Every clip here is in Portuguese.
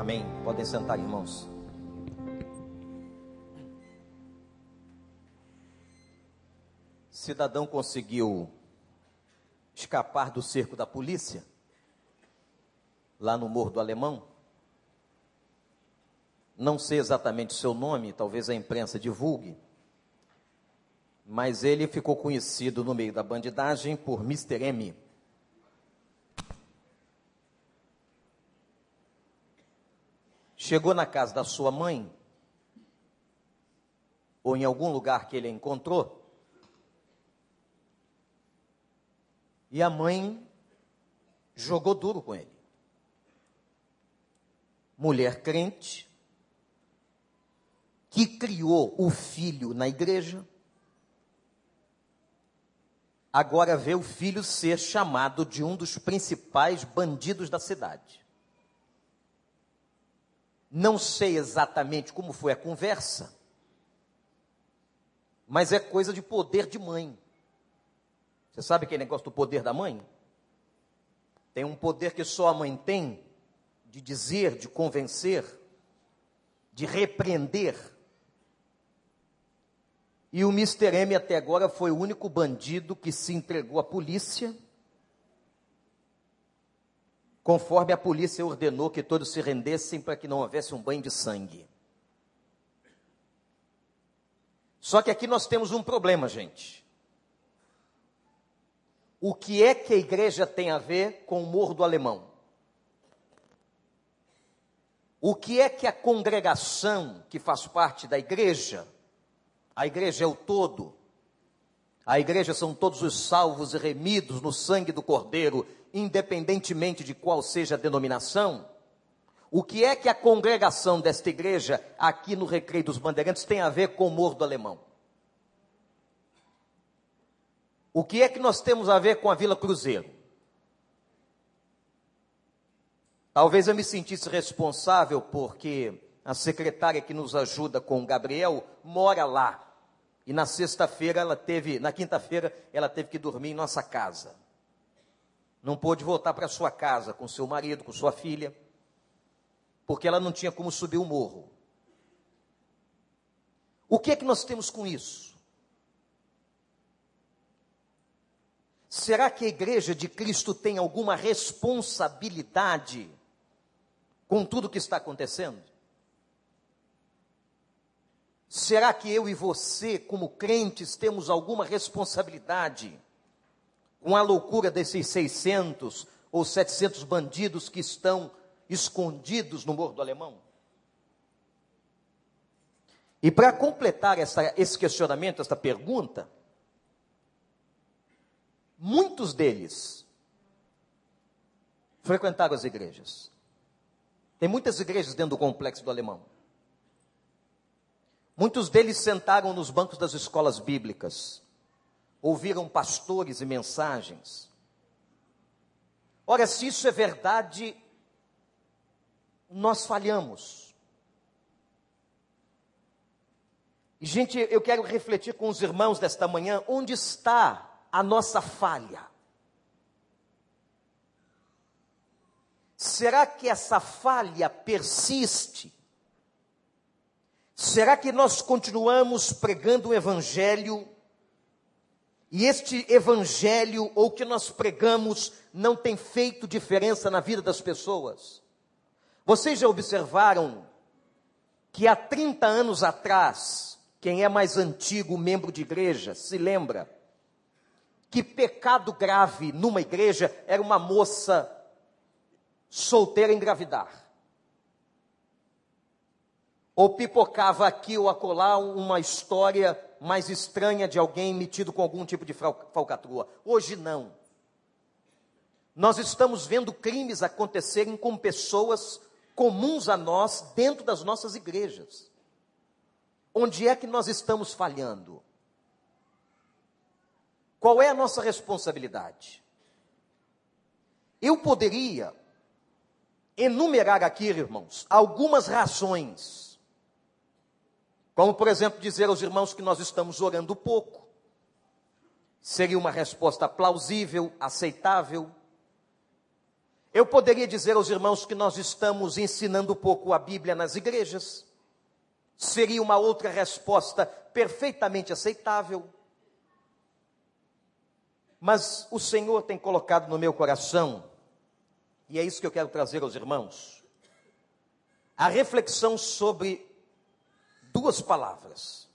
Amém. Podem sentar, irmãos. Cidadão conseguiu escapar do cerco da polícia, lá no Morro do Alemão. Não sei exatamente o seu nome, talvez a imprensa divulgue, mas ele ficou conhecido no meio da bandidagem por Mr. M. Chegou na casa da sua mãe, ou em algum lugar que ele encontrou, e a mãe jogou duro com ele. Mulher crente, que criou o filho na igreja, agora vê o filho ser chamado de um dos principais bandidos da cidade. Não sei exatamente como foi a conversa, mas é coisa de poder de mãe. Você sabe aquele negócio do poder da mãe? Tem um poder que só a mãe tem de dizer, de convencer, de repreender. E o Mr. M até agora foi o único bandido que se entregou à polícia, conforme a polícia ordenou que todos se rendessem para que não houvesse um banho de sangue. Só que aqui nós temos um problema, gente. O que é que a igreja tem a ver com o Morro do Alemão? O que é que a congregação que faz parte da igreja a igreja é o todo. A igreja são todos os salvos e remidos no sangue do Cordeiro, independentemente de qual seja a denominação. O que é que a congregação desta igreja, aqui no Recreio dos Bandeirantes, tem a ver com o Morro Alemão? O que é que nós temos a ver com a Vila Cruzeiro? Talvez eu me sentisse responsável porque a secretária que nos ajuda com o Gabriel mora lá. E na sexta-feira ela teve, na quinta-feira ela teve que dormir em nossa casa. Não pôde voltar para sua casa com seu marido, com sua filha, porque ela não tinha como subir o morro. O que é que nós temos com isso? Será que a igreja de Cristo tem alguma responsabilidade com tudo o que está acontecendo? Será que eu e você, como crentes, temos alguma responsabilidade com a loucura desses 600 ou 700 bandidos que estão escondidos no Morro do Alemão? E para completar essa, esse questionamento, essa pergunta, muitos deles frequentaram as igrejas. Tem muitas igrejas dentro do complexo do Alemão. Muitos deles sentaram nos bancos das escolas bíblicas, ouviram pastores e mensagens. Ora, se isso é verdade, nós falhamos. E, gente, eu quero refletir com os irmãos desta manhã: onde está a nossa falha? Será que essa falha persiste? Será que nós continuamos pregando o Evangelho e este Evangelho ou que nós pregamos não tem feito diferença na vida das pessoas? Vocês já observaram que há 30 anos atrás, quem é mais antigo membro de igreja se lembra que pecado grave numa igreja era uma moça solteira engravidar ou pipocava aqui ou acolá uma história mais estranha de alguém metido com algum tipo de falcatrua. Hoje não. Nós estamos vendo crimes acontecerem com pessoas comuns a nós dentro das nossas igrejas. Onde é que nós estamos falhando? Qual é a nossa responsabilidade? Eu poderia enumerar aqui, irmãos, algumas razões como, por exemplo, dizer aos irmãos que nós estamos orando pouco. Seria uma resposta plausível, aceitável. Eu poderia dizer aos irmãos que nós estamos ensinando pouco a Bíblia nas igrejas. Seria uma outra resposta perfeitamente aceitável. Mas o Senhor tem colocado no meu coração, e é isso que eu quero trazer aos irmãos, a reflexão sobre duas palavras: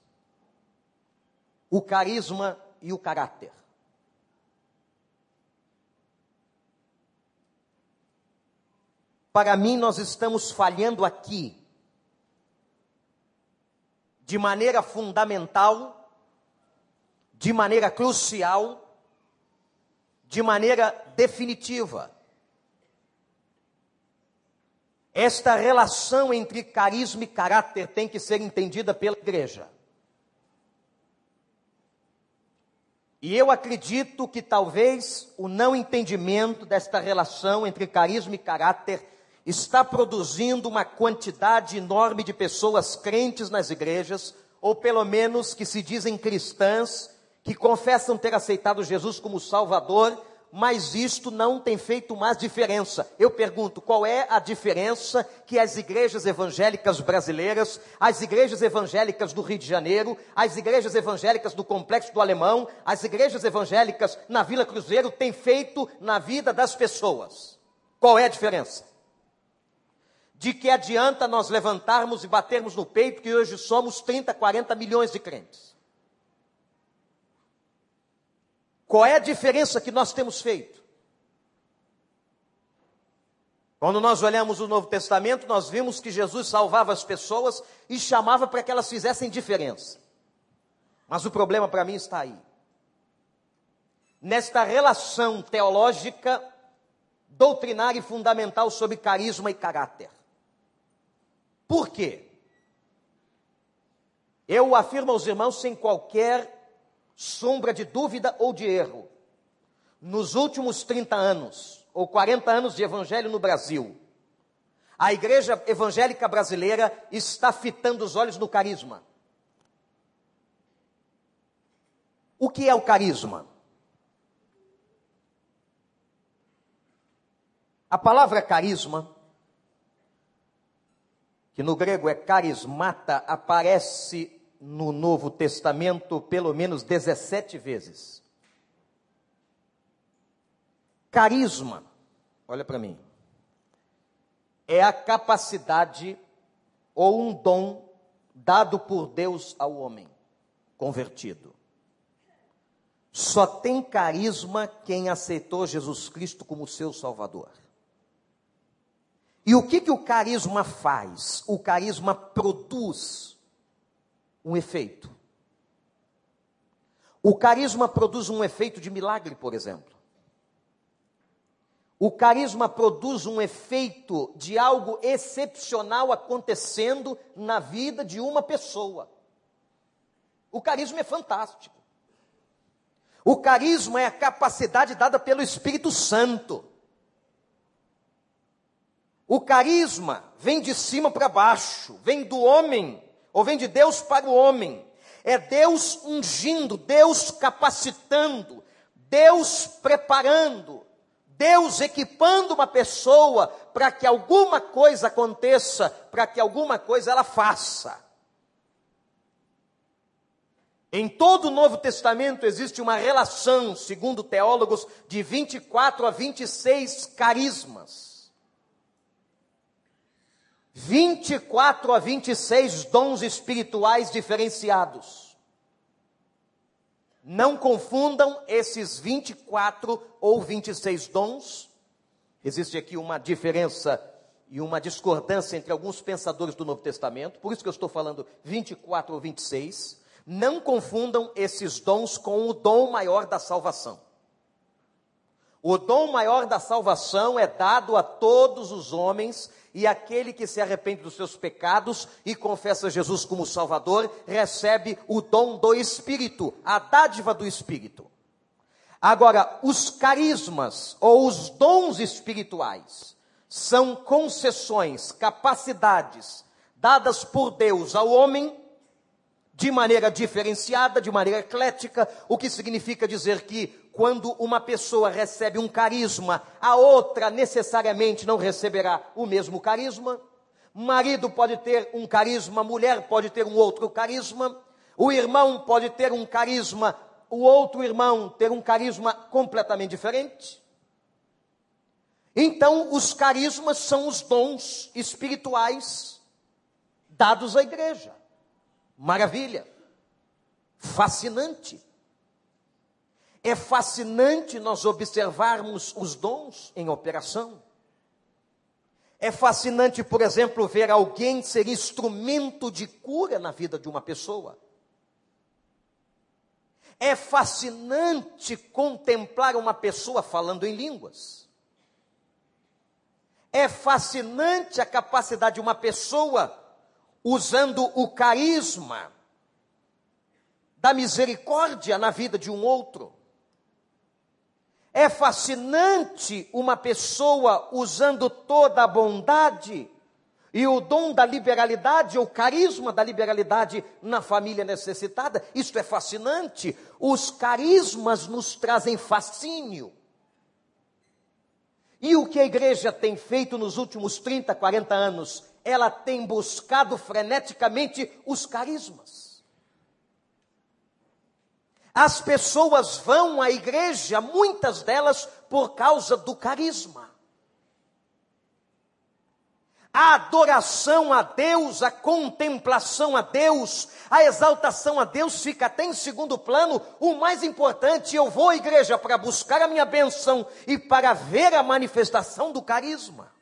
o carisma e o caráter. Para mim, nós estamos falhando aqui de maneira fundamental, de maneira crucial, de maneira definitiva. Esta relação entre carisma e caráter tem que ser entendida pela igreja. E eu acredito que talvez o não entendimento desta relação entre carisma e caráter está produzindo uma quantidade enorme de pessoas crentes nas igrejas, ou pelo menos que se dizem cristãs, que confessam ter aceitado Jesus como Salvador, mas isto não tem feito mais diferença. Eu pergunto, qual é a diferença que as igrejas evangélicas brasileiras, as igrejas evangélicas do Rio de Janeiro, as igrejas evangélicas do Complexo do Alemão, as igrejas evangélicas na Vila Cruzeiro têm feito na vida das pessoas? Qual é a diferença? De que adianta nós levantarmos e batermos no peito que hoje somos 30, 40 milhões de crentes? Qual é a diferença que nós temos feito? Quando nós olhamos o Novo Testamento, nós vimos que Jesus salvava as pessoas e chamava para que elas fizessem diferença. Mas o problema para mim está aí. Nesta relação teológica, doutrinária e fundamental sobre carisma e caráter. Por quê? Eu afirmo aos irmãos sem qualquer sombra de dúvida ou de erro. Nos últimos 30 anos, ou 40 anos de evangelho no Brasil, a igreja evangélica brasileira está fitando os olhos no carisma. O que é o carisma? A palavra carisma que no grego é carismata, aparece no Novo Testamento pelo menos 17 vezes. Carisma, olha para mim, é a capacidade ou um dom dado por Deus ao homem convertido. Só tem carisma quem aceitou Jesus Cristo como seu Salvador. E o que, que o carisma faz? O carisma produz um efeito. O carisma produz um efeito de milagre, por exemplo. O carisma produz um efeito de algo excepcional acontecendo na vida de uma pessoa. O carisma é fantástico. O carisma é a capacidade dada pelo Espírito Santo o carisma vem de cima para baixo, vem do homem, ou vem de Deus para o homem. É Deus ungindo, Deus capacitando, Deus preparando, Deus equipando uma pessoa para que alguma coisa aconteça, para que alguma coisa ela faça. Em todo o Novo Testamento existe uma relação, segundo teólogos, de 24 a 26 carismas. 24 a 26 dons espirituais diferenciados. Não confundam esses 24 ou 26 dons. Existe aqui uma diferença e uma discordância entre alguns pensadores do Novo Testamento, por isso que eu estou falando 24 ou 26. Não confundam esses dons com o dom maior da salvação. O dom maior da salvação é dado a todos os homens e aquele que se arrepende dos seus pecados e confessa Jesus como Salvador, recebe o dom do Espírito, a dádiva do Espírito. Agora, os carismas ou os dons espirituais são concessões, capacidades dadas por Deus ao homem, de maneira diferenciada, de maneira eclética, o que significa dizer que quando uma pessoa recebe um carisma, a outra necessariamente não receberá o mesmo carisma. Marido pode ter um carisma, mulher pode ter um outro carisma, o irmão pode ter um carisma, o outro irmão ter um carisma completamente diferente. Então, os carismas são os dons espirituais dados à igreja. Maravilha. Fascinante. É fascinante nós observarmos os dons em operação. É fascinante, por exemplo, ver alguém ser instrumento de cura na vida de uma pessoa. É fascinante contemplar uma pessoa falando em línguas. É fascinante a capacidade de uma pessoa usando o carisma da misericórdia na vida de um outro. É fascinante uma pessoa usando toda a bondade e o dom da liberalidade, ou carisma da liberalidade na família necessitada. Isto é fascinante. Os carismas nos trazem fascínio. E o que a igreja tem feito nos últimos 30, 40 anos? Ela tem buscado freneticamente os carismas. As pessoas vão à igreja, muitas delas por causa do carisma. A adoração a Deus, a contemplação a Deus, a exaltação a Deus fica até em segundo plano. O mais importante, eu vou à igreja para buscar a minha benção e para ver a manifestação do carisma.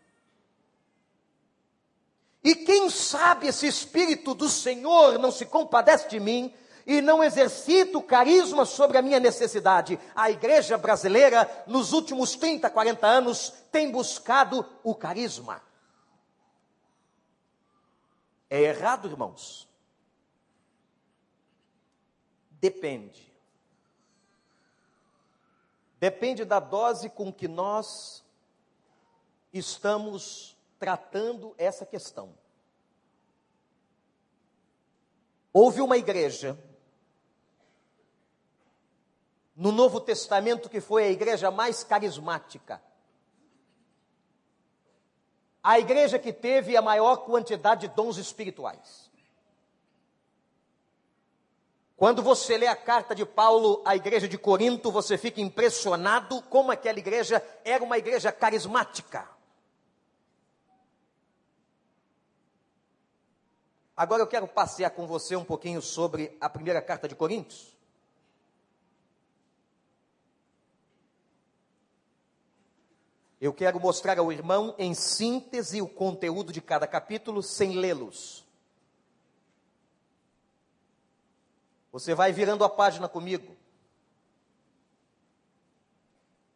E quem sabe esse Espírito do Senhor não se compadece de mim e não exercita o carisma sobre a minha necessidade. A igreja brasileira, nos últimos 30, 40 anos, tem buscado o carisma. É errado, irmãos? Depende. Depende da dose com que nós estamos tratando essa questão. Houve uma igreja no Novo Testamento que foi a igreja mais carismática a igreja que teve a maior quantidade de dons espirituais. Quando você lê a carta de Paulo à igreja de Corinto, você fica impressionado como aquela igreja era uma igreja carismática. Agora eu quero passear com você um pouquinho sobre a primeira carta de Coríntios. Eu quero mostrar ao irmão em síntese o conteúdo de cada capítulo sem lê-los. Você vai virando a página comigo.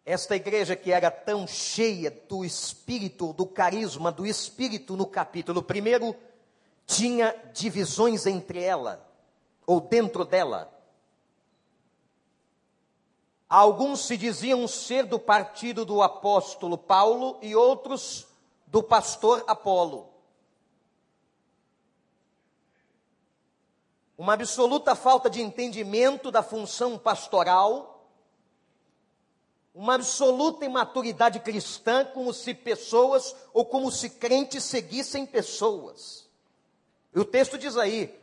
Esta igreja que era tão cheia do espírito, do carisma do espírito no capítulo primeiro, tinha divisões entre ela, ou dentro dela. Alguns se diziam ser do partido do apóstolo Paulo e outros do pastor Apolo. Uma absoluta falta de entendimento da função pastoral, uma absoluta imaturidade cristã, como se pessoas ou como se crentes seguissem pessoas. E o texto diz aí: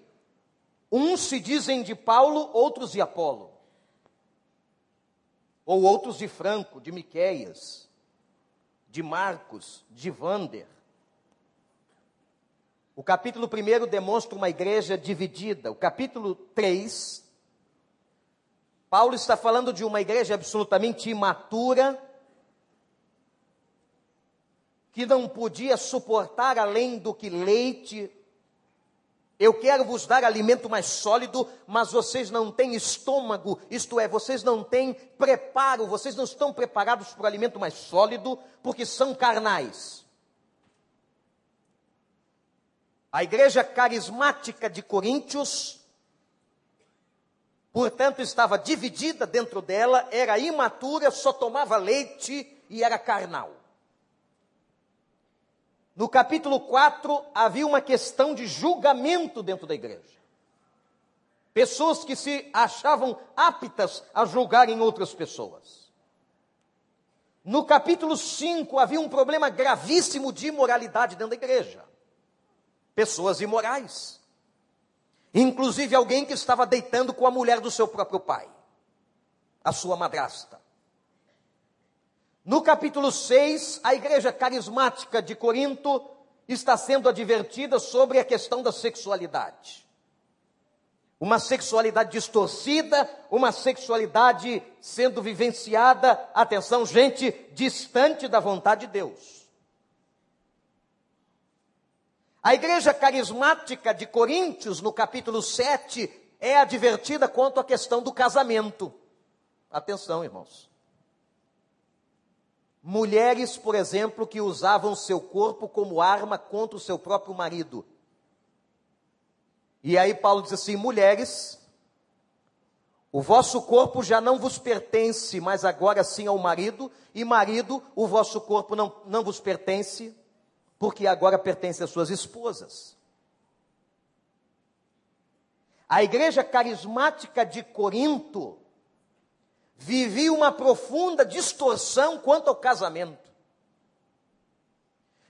uns se dizem de Paulo, outros de Apolo ou outros de Franco, de Miqueias, de Marcos, de Vander. O capítulo 1 demonstra uma igreja dividida. O capítulo 3, Paulo está falando de uma igreja absolutamente imatura, que não podia suportar além do que leite eu quero vos dar alimento mais sólido, mas vocês não têm estômago, isto é, vocês não têm preparo, vocês não estão preparados para o alimento mais sólido, porque são carnais. A igreja carismática de Coríntios, portanto, estava dividida dentro dela, era imatura, só tomava leite e era carnal. No capítulo 4, havia uma questão de julgamento dentro da igreja. pessoas que se achavam aptas a julgarem outras pessoas. No capítulo 5 havia um problema gravíssimo de imoralidade dentro da igreja. Pessoas imorais. Inclusive alguém que estava deitando com a mulher do seu próprio pai, a sua madrasta. No capítulo 6, a igreja carismática de Corinto está sendo advertida sobre a questão da sexualidade. Uma sexualidade distorcida, uma sexualidade sendo vivenciada, atenção, gente, distante da vontade de Deus. A igreja carismática de Coríntios, no capítulo 7, é advertida quanto à questão do casamento. Atenção, irmãos. Mulheres, por exemplo, que usavam seu corpo como arma contra o seu próprio marido. E aí Paulo diz assim: mulheres, o vosso corpo já não vos pertence, mas agora sim ao marido, e marido, o vosso corpo não, não vos pertence, porque agora pertence às suas esposas. A igreja carismática de Corinto vivia uma profunda distorção quanto ao casamento.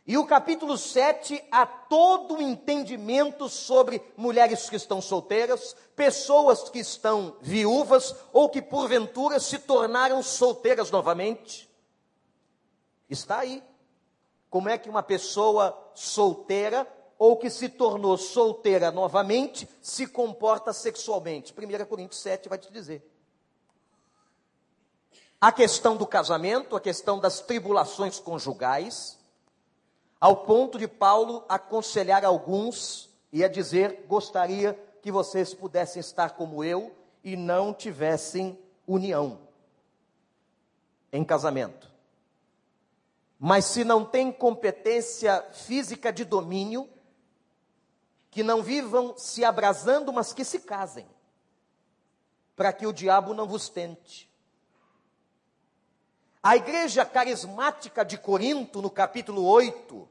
E o capítulo 7 há todo o entendimento sobre mulheres que estão solteiras, pessoas que estão viúvas ou que porventura se tornaram solteiras novamente. Está aí. Como é que uma pessoa solteira ou que se tornou solteira novamente se comporta sexualmente? 1 Coríntios 7 vai te dizer a questão do casamento, a questão das tribulações conjugais, ao ponto de Paulo aconselhar alguns e a dizer: gostaria que vocês pudessem estar como eu e não tivessem união em casamento. Mas se não tem competência física de domínio, que não vivam se abrasando, mas que se casem, para que o diabo não vos tente. A igreja carismática de Corinto, no capítulo 8,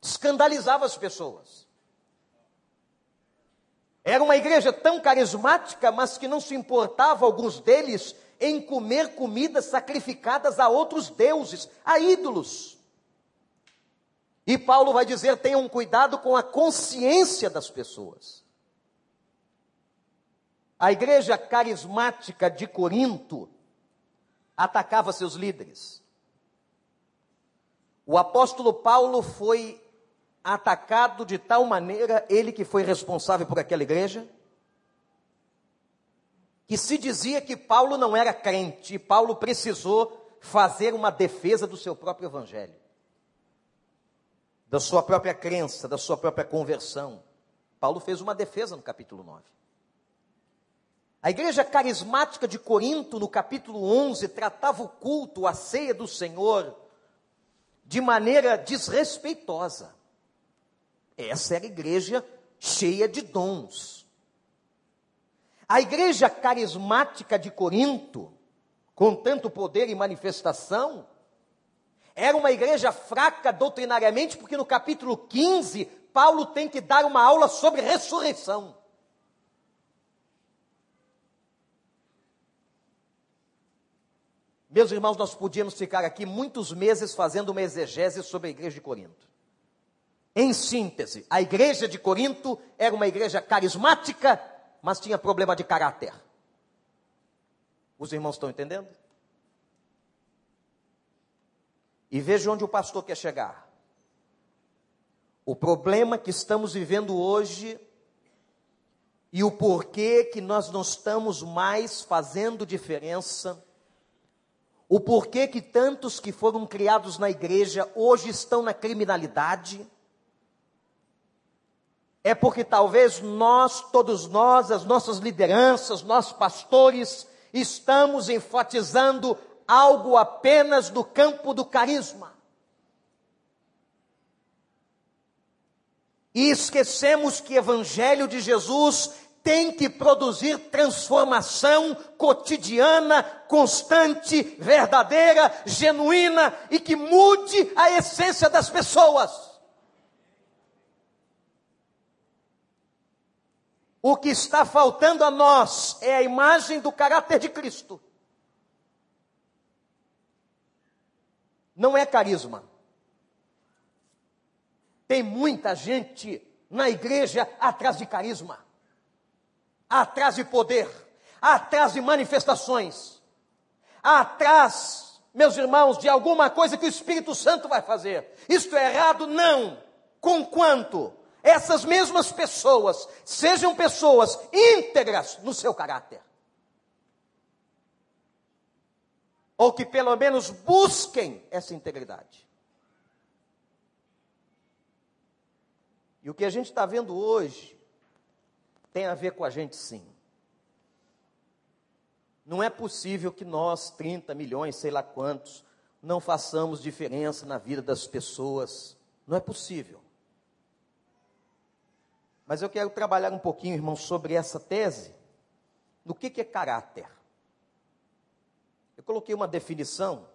escandalizava as pessoas. Era uma igreja tão carismática, mas que não se importava, alguns deles, em comer comidas sacrificadas a outros deuses, a ídolos. E Paulo vai dizer: tenham cuidado com a consciência das pessoas. A igreja carismática de Corinto atacava seus líderes. O apóstolo Paulo foi atacado de tal maneira, ele que foi responsável por aquela igreja, que se dizia que Paulo não era crente, e Paulo precisou fazer uma defesa do seu próprio evangelho, da sua própria crença, da sua própria conversão. Paulo fez uma defesa no capítulo 9. A igreja carismática de Corinto, no capítulo 11, tratava o culto, a ceia do Senhor, de maneira desrespeitosa. Essa era a igreja cheia de dons. A igreja carismática de Corinto, com tanto poder e manifestação, era uma igreja fraca doutrinariamente, porque no capítulo 15, Paulo tem que dar uma aula sobre ressurreição. Meus irmãos, nós podíamos ficar aqui muitos meses fazendo uma exegese sobre a igreja de Corinto. Em síntese, a igreja de Corinto era uma igreja carismática, mas tinha problema de caráter. Os irmãos estão entendendo? E veja onde o pastor quer chegar. O problema que estamos vivendo hoje e o porquê que nós não estamos mais fazendo diferença o porquê que tantos que foram criados na igreja hoje estão na criminalidade. É porque talvez nós, todos nós, as nossas lideranças, nós pastores, estamos enfatizando algo apenas no campo do carisma. E esquecemos que o Evangelho de Jesus tem que produzir transformação cotidiana, constante, verdadeira, genuína e que mude a essência das pessoas. O que está faltando a nós é a imagem do caráter de Cristo. Não é carisma. Tem muita gente na igreja atrás de carisma, atrás de poder, atrás de manifestações, atrás, meus irmãos, de alguma coisa que o Espírito Santo vai fazer. Isto é errado? Não. Conquanto essas mesmas pessoas sejam pessoas íntegras no seu caráter. Ou que pelo menos busquem essa integridade. E o que a gente está vendo hoje tem a ver com a gente sim. Não é possível que nós, 30 milhões, sei lá quantos, não façamos diferença na vida das pessoas. Não é possível. Mas eu quero trabalhar um pouquinho, irmão, sobre essa tese. No que, que é caráter? Eu coloquei uma definição.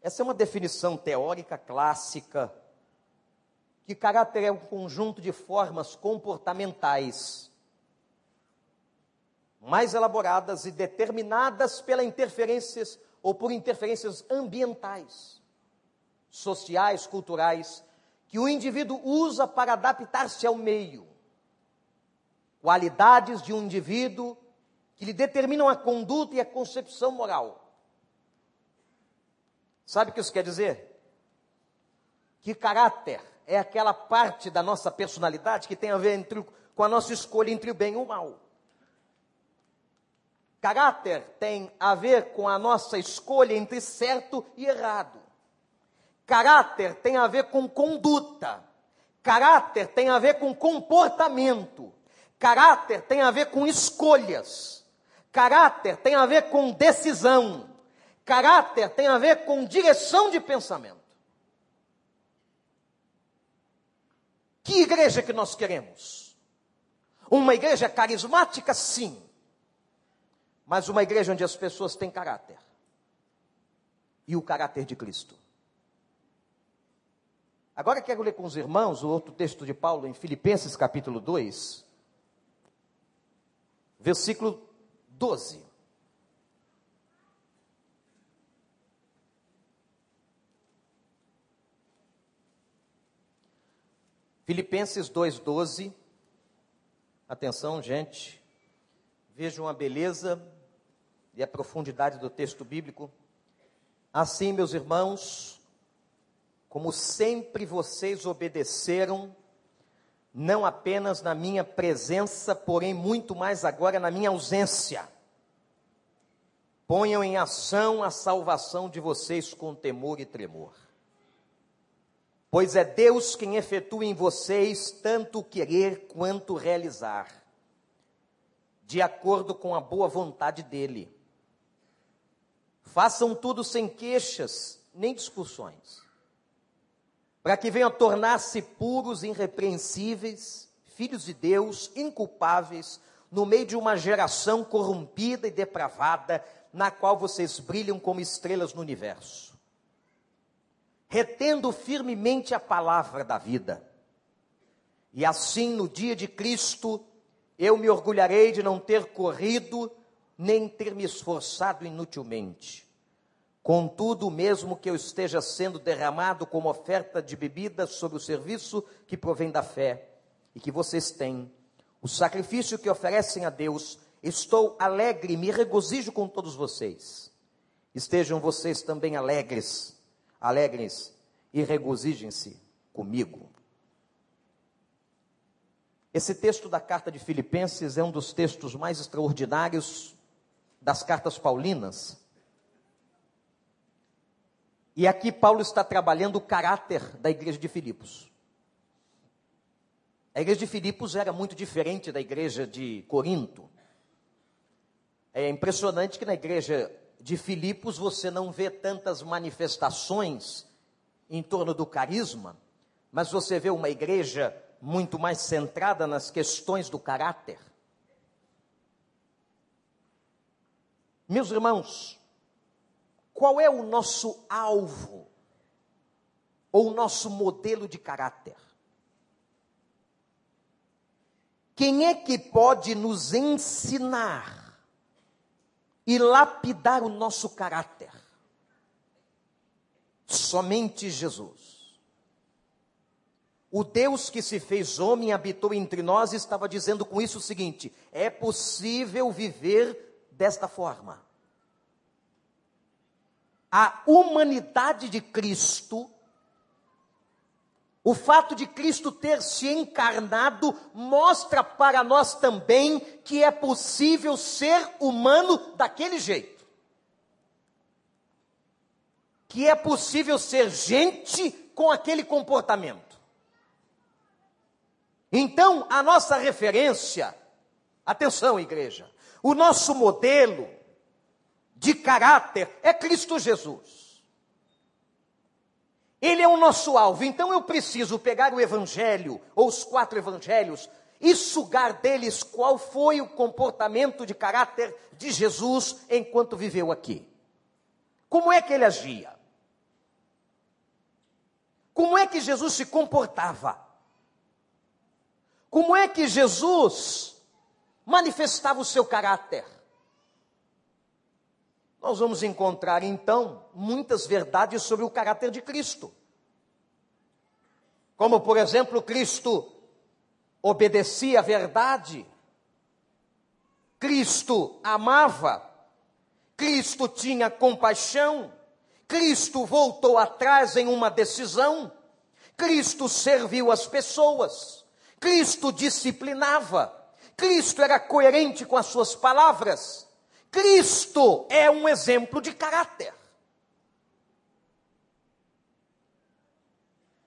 Essa é uma definição teórica clássica que caráter é um conjunto de formas comportamentais mais elaboradas e determinadas pela interferências ou por interferências ambientais, sociais, culturais, que o indivíduo usa para adaptar-se ao meio. Qualidades de um indivíduo que lhe determinam a conduta e a concepção moral. Sabe o que isso quer dizer? Que caráter é aquela parte da nossa personalidade que tem a ver entre, com a nossa escolha entre o bem e o mal. Caráter tem a ver com a nossa escolha entre certo e errado. Caráter tem a ver com conduta. Caráter tem a ver com comportamento. Caráter tem a ver com escolhas. Caráter tem a ver com decisão. Caráter tem a ver com direção de pensamento. Que igreja que nós queremos? Uma igreja carismática, sim. Mas uma igreja onde as pessoas têm caráter. E o caráter de Cristo. Agora quero ler com os irmãos o outro texto de Paulo em Filipenses capítulo 2, versículo 12. Filipenses 2,12. Atenção, gente. Vejam a beleza e a profundidade do texto bíblico. Assim, meus irmãos, como sempre vocês obedeceram, não apenas na minha presença, porém muito mais agora na minha ausência. Ponham em ação a salvação de vocês com temor e tremor pois é Deus quem efetua em vocês tanto querer quanto realizar, de acordo com a boa vontade dEle. Façam tudo sem queixas nem discussões, para que venham a tornar-se puros, irrepreensíveis, filhos de Deus, inculpáveis, no meio de uma geração corrompida e depravada, na qual vocês brilham como estrelas no universo retendo firmemente a palavra da vida. E assim, no dia de Cristo, eu me orgulharei de não ter corrido, nem ter me esforçado inutilmente. Contudo, mesmo que eu esteja sendo derramado como oferta de bebida sobre o serviço que provém da fé e que vocês têm, o sacrifício que oferecem a Deus, estou alegre e me regozijo com todos vocês. Estejam vocês também alegres alegres e regozijem-se comigo. Esse texto da carta de Filipenses é um dos textos mais extraordinários das cartas paulinas. E aqui Paulo está trabalhando o caráter da igreja de Filipos. A igreja de Filipos era muito diferente da igreja de Corinto. É impressionante que na igreja de Filipos você não vê tantas manifestações em torno do carisma, mas você vê uma igreja muito mais centrada nas questões do caráter. Meus irmãos, qual é o nosso alvo ou o nosso modelo de caráter? Quem é que pode nos ensinar e lapidar o nosso caráter? Somente Jesus. O Deus que se fez homem habitou entre nós estava dizendo com isso o seguinte: é possível viver desta forma. A humanidade de Cristo, o fato de Cristo ter se encarnado, mostra para nós também que é possível ser humano daquele jeito. Que é possível ser gente com aquele comportamento. Então, a nossa referência, atenção, igreja, o nosso modelo de caráter é Cristo Jesus. Ele é o nosso alvo, então eu preciso pegar o evangelho, ou os quatro evangelhos, e sugar deles qual foi o comportamento de caráter de Jesus enquanto viveu aqui. Como é que ele agia? Como é que Jesus se comportava? Como é que Jesus manifestava o seu caráter? Nós vamos encontrar então muitas verdades sobre o caráter de Cristo. Como, por exemplo, Cristo obedecia à verdade, Cristo amava, Cristo tinha compaixão, Cristo voltou atrás em uma decisão, Cristo serviu as pessoas. Cristo disciplinava, Cristo era coerente com as suas palavras, Cristo é um exemplo de caráter.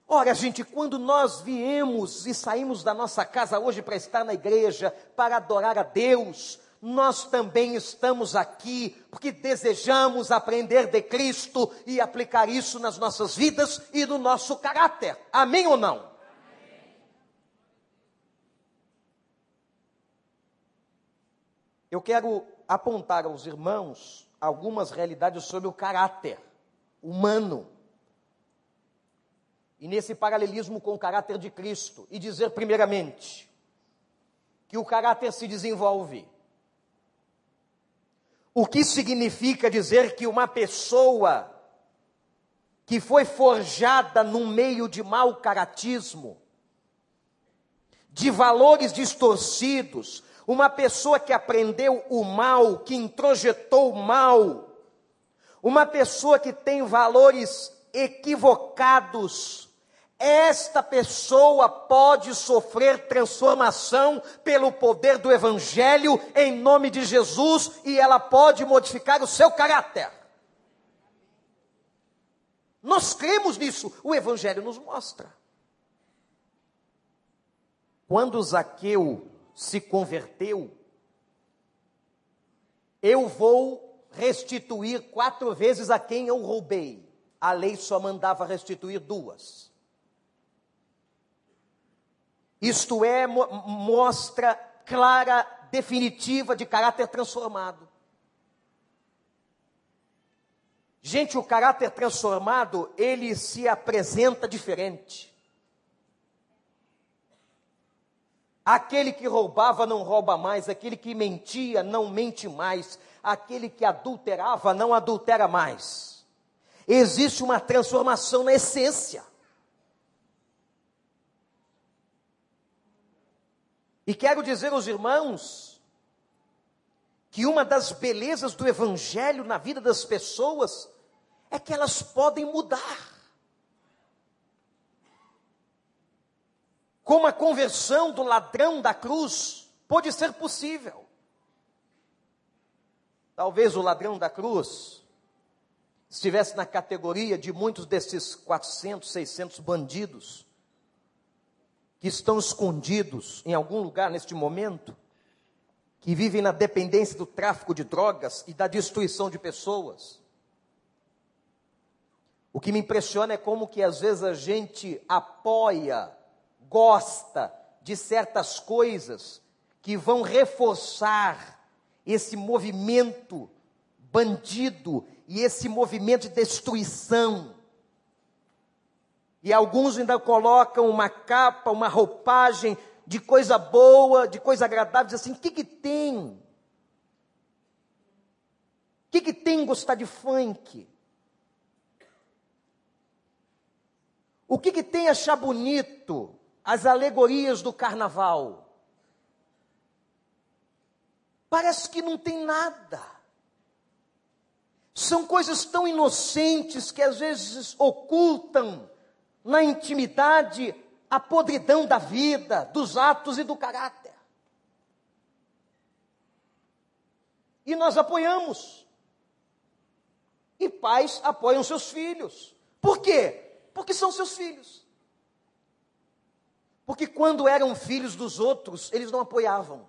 Ora, gente, quando nós viemos e saímos da nossa casa hoje para estar na igreja, para adorar a Deus, nós também estamos aqui porque desejamos aprender de Cristo e aplicar isso nas nossas vidas e no nosso caráter. Amém ou não? Eu quero apontar aos irmãos algumas realidades sobre o caráter humano. E nesse paralelismo com o caráter de Cristo, e dizer, primeiramente, que o caráter se desenvolve. O que significa dizer que uma pessoa que foi forjada num meio de mau caratismo, de valores distorcidos, uma pessoa que aprendeu o mal, que introjetou o mal, uma pessoa que tem valores equivocados, esta pessoa pode sofrer transformação pelo poder do Evangelho em nome de Jesus e ela pode modificar o seu caráter. Nós cremos nisso, o Evangelho nos mostra. Quando Zaqueu se converteu, eu vou restituir quatro vezes a quem eu roubei. A lei só mandava restituir duas. Isto é, mo mostra clara, definitiva de caráter transformado. Gente, o caráter transformado, ele se apresenta diferente. Aquele que roubava não rouba mais, aquele que mentia não mente mais, aquele que adulterava não adultera mais. Existe uma transformação na essência. E quero dizer aos irmãos que uma das belezas do Evangelho na vida das pessoas é que elas podem mudar. Como a conversão do ladrão da cruz pode ser possível. Talvez o ladrão da cruz estivesse na categoria de muitos desses 400, 600 bandidos que estão escondidos em algum lugar neste momento, que vivem na dependência do tráfico de drogas e da destruição de pessoas. O que me impressiona é como que às vezes a gente apoia gosta de certas coisas que vão reforçar esse movimento bandido e esse movimento de destruição. E alguns ainda colocam uma capa, uma roupagem de coisa boa, de coisa agradável, diz assim: o que, que tem? O que, que tem gostar de funk? O que, que tem achar bonito as alegorias do carnaval? Parece que não tem nada. São coisas tão inocentes que às vezes ocultam na intimidade a podridão da vida, dos atos e do caráter. E nós apoiamos. E pais apoiam seus filhos. Por quê? Porque são seus filhos. Porque quando eram filhos dos outros, eles não apoiavam.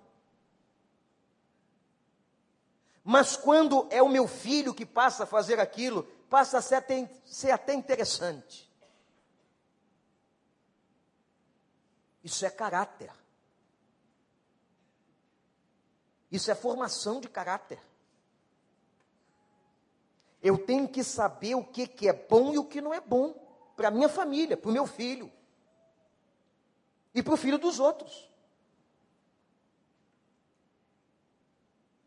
Mas quando é o meu filho que passa a fazer aquilo, passa a ser até, ser até interessante. Isso é caráter. Isso é formação de caráter. Eu tenho que saber o que, que é bom e o que não é bom para minha família, para o meu filho e para o filho dos outros.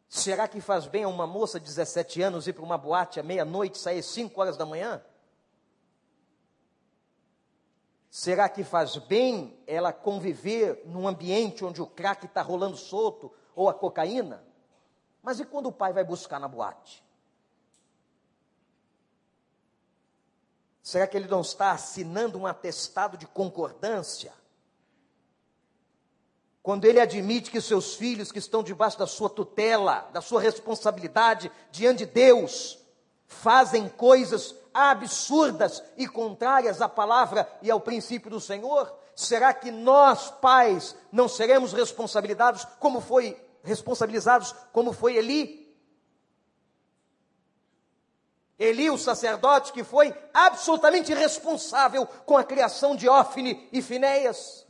Será que faz bem a uma moça de 17 anos ir para uma boate à meia-noite, sair às 5 horas da manhã? Será que faz bem ela conviver num ambiente onde o crack está rolando solto ou a cocaína? Mas e quando o pai vai buscar na boate? Será que ele não está assinando um atestado de concordância? Quando ele admite que seus filhos que estão debaixo da sua tutela, da sua responsabilidade diante de Deus, fazem coisas absurdas e contrárias à palavra e ao princípio do Senhor, será que nós, pais, não seremos responsabilizados como foi responsabilizados como foi Eli? Eli, o sacerdote, que foi absolutamente responsável com a criação de Ófine e Finéias.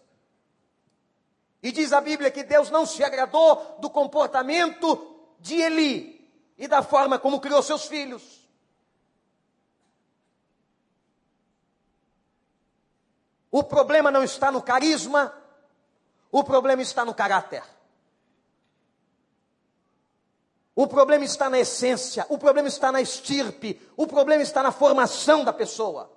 E diz a Bíblia que Deus não se agradou do comportamento de Eli e da forma como criou seus filhos. O problema não está no carisma, o problema está no caráter. O problema está na essência, o problema está na estirpe, o problema está na formação da pessoa.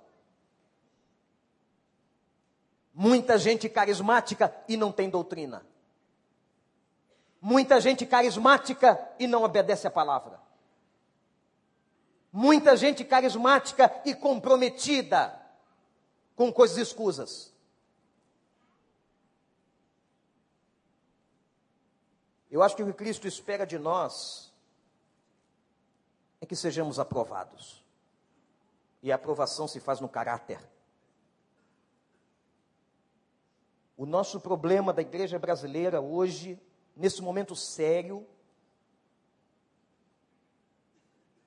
Muita gente carismática e não tem doutrina. Muita gente carismática e não obedece a palavra. Muita gente carismática e comprometida com coisas escusas. Eu acho que o que Cristo espera de nós é que sejamos aprovados. E a aprovação se faz no caráter. O nosso problema da igreja brasileira hoje, nesse momento sério,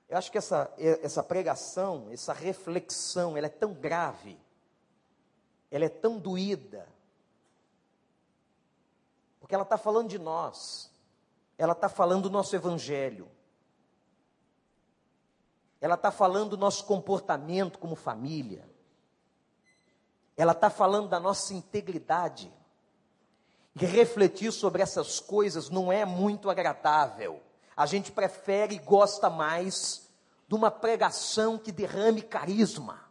eu acho que essa, essa pregação, essa reflexão, ela é tão grave, ela é tão doída, porque ela está falando de nós, ela está falando do nosso evangelho ela está falando do nosso comportamento como família, ela está falando da nossa integridade. E refletir sobre essas coisas não é muito agradável. A gente prefere e gosta mais de uma pregação que derrame carisma.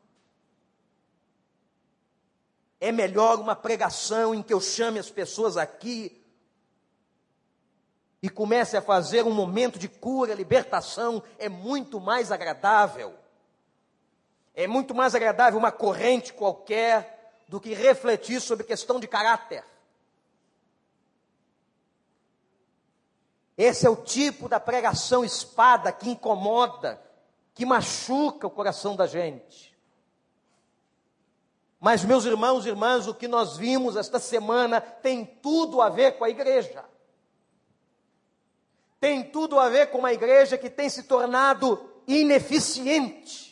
É melhor uma pregação em que eu chame as pessoas aqui e comece a fazer um momento de cura, libertação, é muito mais agradável. É muito mais agradável uma corrente qualquer do que refletir sobre questão de caráter. Esse é o tipo da pregação espada que incomoda, que machuca o coração da gente. Mas, meus irmãos e irmãs, o que nós vimos esta semana tem tudo a ver com a igreja tem tudo a ver com uma igreja que tem se tornado ineficiente.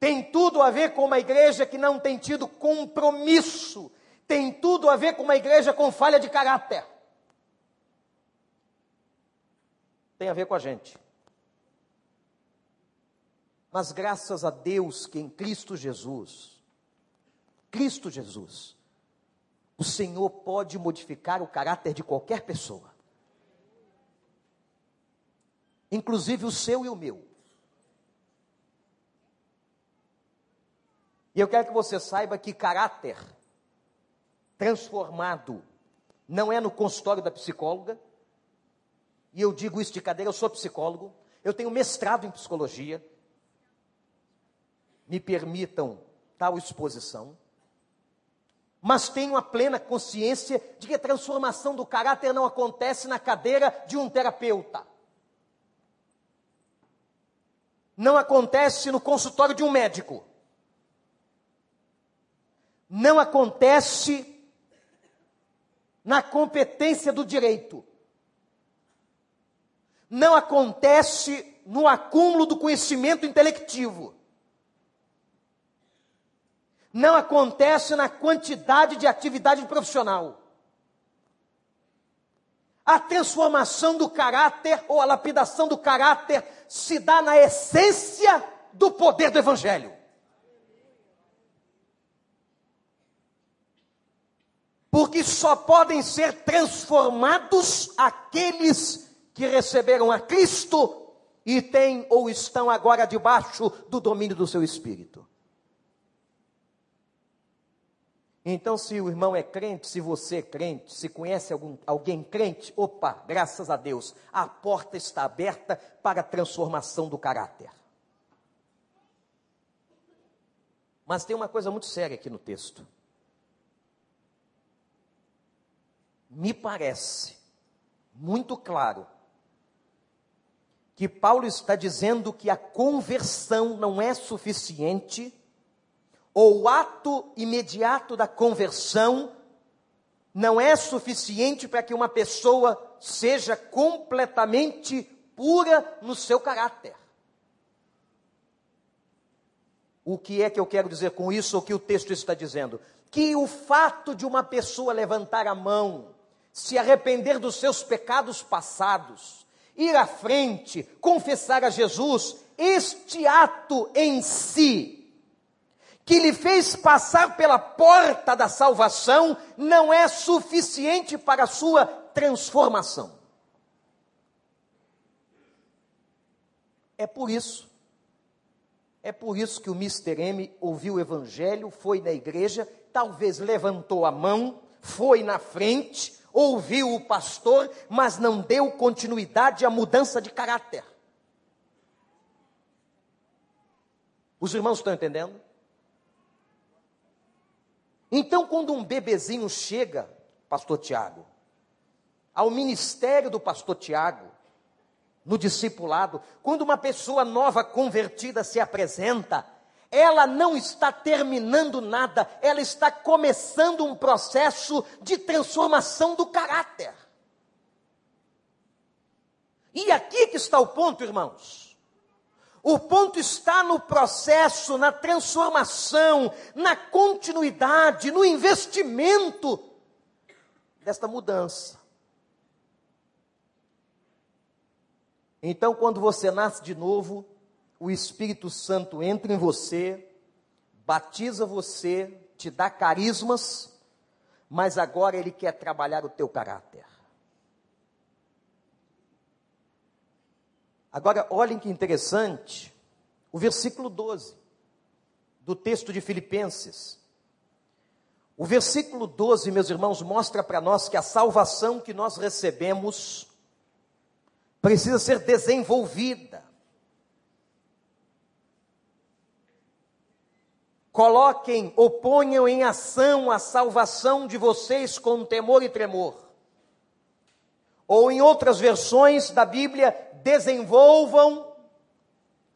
Tem tudo a ver com uma igreja que não tem tido compromisso. Tem tudo a ver com uma igreja com falha de caráter. Tem a ver com a gente. Mas graças a Deus que em Cristo Jesus, Cristo Jesus, O Senhor pode modificar o caráter de qualquer pessoa, inclusive o seu e o meu. E eu quero que você saiba que caráter transformado não é no consultório da psicóloga. E eu digo isso de cadeira, eu sou psicólogo, eu tenho mestrado em psicologia. Me permitam tal exposição. Mas tenho a plena consciência de que a transformação do caráter não acontece na cadeira de um terapeuta. Não acontece no consultório de um médico. Não acontece na competência do direito. Não acontece no acúmulo do conhecimento intelectivo. Não acontece na quantidade de atividade profissional. A transformação do caráter ou a lapidação do caráter se dá na essência do poder do Evangelho. Porque só podem ser transformados aqueles que receberam a Cristo e têm ou estão agora debaixo do domínio do seu espírito. Então, se o irmão é crente, se você é crente, se conhece algum, alguém crente, opa, graças a Deus, a porta está aberta para a transformação do caráter. Mas tem uma coisa muito séria aqui no texto. Me parece muito claro que Paulo está dizendo que a conversão não é suficiente, ou o ato imediato da conversão não é suficiente para que uma pessoa seja completamente pura no seu caráter. O que é que eu quero dizer com isso, o que o texto está dizendo? Que o fato de uma pessoa levantar a mão, se arrepender dos seus pecados passados, ir à frente, confessar a Jesus, este ato em si, que lhe fez passar pela porta da salvação, não é suficiente para a sua transformação. É por isso, é por isso que o Mr. M ouviu o Evangelho, foi na igreja, talvez levantou a mão, foi na frente, ouviu o pastor, mas não deu continuidade à mudança de caráter. Os irmãos estão entendendo? Então, quando um bebezinho chega, pastor Tiago, ao ministério do pastor Tiago, no discipulado, quando uma pessoa nova convertida se apresenta, ela não está terminando nada, ela está começando um processo de transformação do caráter. E aqui que está o ponto, irmãos. O ponto está no processo, na transformação, na continuidade, no investimento desta mudança. Então, quando você nasce de novo, o Espírito Santo entra em você, batiza você, te dá carismas, mas agora ele quer trabalhar o teu caráter. Agora, olhem que interessante, o versículo 12 do texto de Filipenses. O versículo 12, meus irmãos, mostra para nós que a salvação que nós recebemos precisa ser desenvolvida. Coloquem, oponham em ação a salvação de vocês com temor e tremor. Ou em outras versões da Bíblia, desenvolvam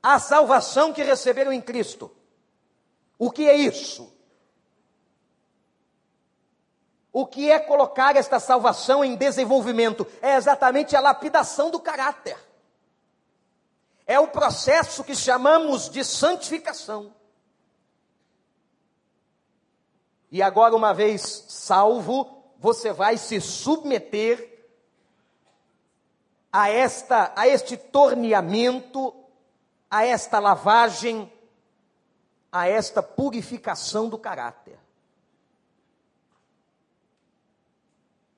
a salvação que receberam em Cristo. O que é isso? O que é colocar esta salvação em desenvolvimento? É exatamente a lapidação do caráter. É o processo que chamamos de santificação. E agora, uma vez salvo, você vai se submeter a esta a este torneamento, a esta lavagem, a esta purificação do caráter.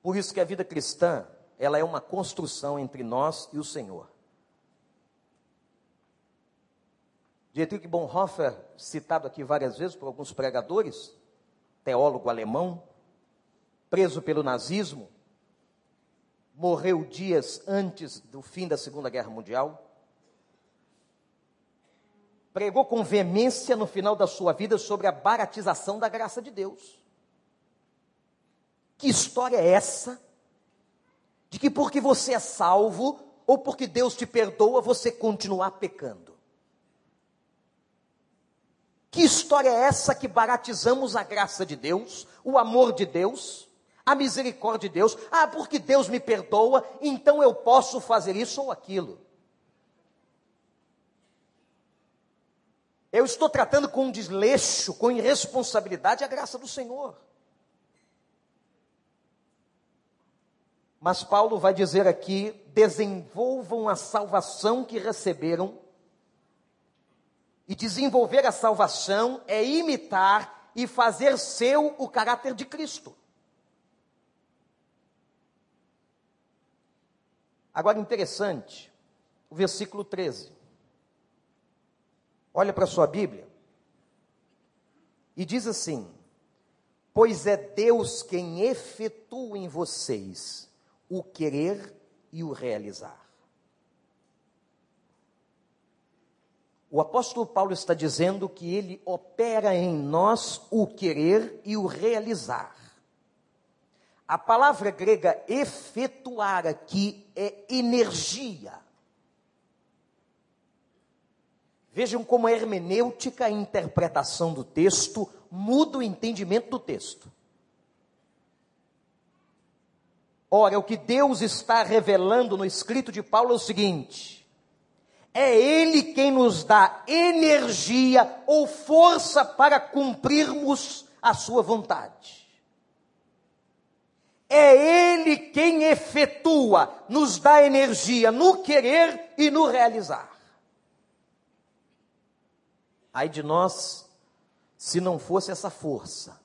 Por isso que a vida cristã, ela é uma construção entre nós e o Senhor. Dietrich Bonhoeffer, citado aqui várias vezes por alguns pregadores, teólogo alemão, preso pelo nazismo, morreu dias antes do fim da Segunda Guerra Mundial. Pregou com veemência no final da sua vida sobre a baratização da graça de Deus. Que história é essa? De que porque você é salvo ou porque Deus te perdoa, você continuar pecando? Que história é essa que baratizamos a graça de Deus, o amor de Deus, a misericórdia de Deus? Ah, porque Deus me perdoa, então eu posso fazer isso ou aquilo. Eu estou tratando com desleixo, com irresponsabilidade a graça do Senhor. Mas Paulo vai dizer aqui: desenvolvam a salvação que receberam. E desenvolver a salvação é imitar e fazer seu o caráter de Cristo. Agora, interessante, o versículo 13. Olha para a sua Bíblia. E diz assim: Pois é Deus quem efetua em vocês o querer e o realizar. O apóstolo Paulo está dizendo que ele opera em nós o querer e o realizar. A palavra grega efetuar aqui é energia. Vejam como a hermenêutica, a interpretação do texto, muda o entendimento do texto. Ora, o que Deus está revelando no escrito de Paulo é o seguinte: é Ele quem nos dá energia ou força para cumprirmos a Sua vontade. É Ele quem efetua, nos dá energia no querer e no realizar. Ai de nós, se não fosse essa força.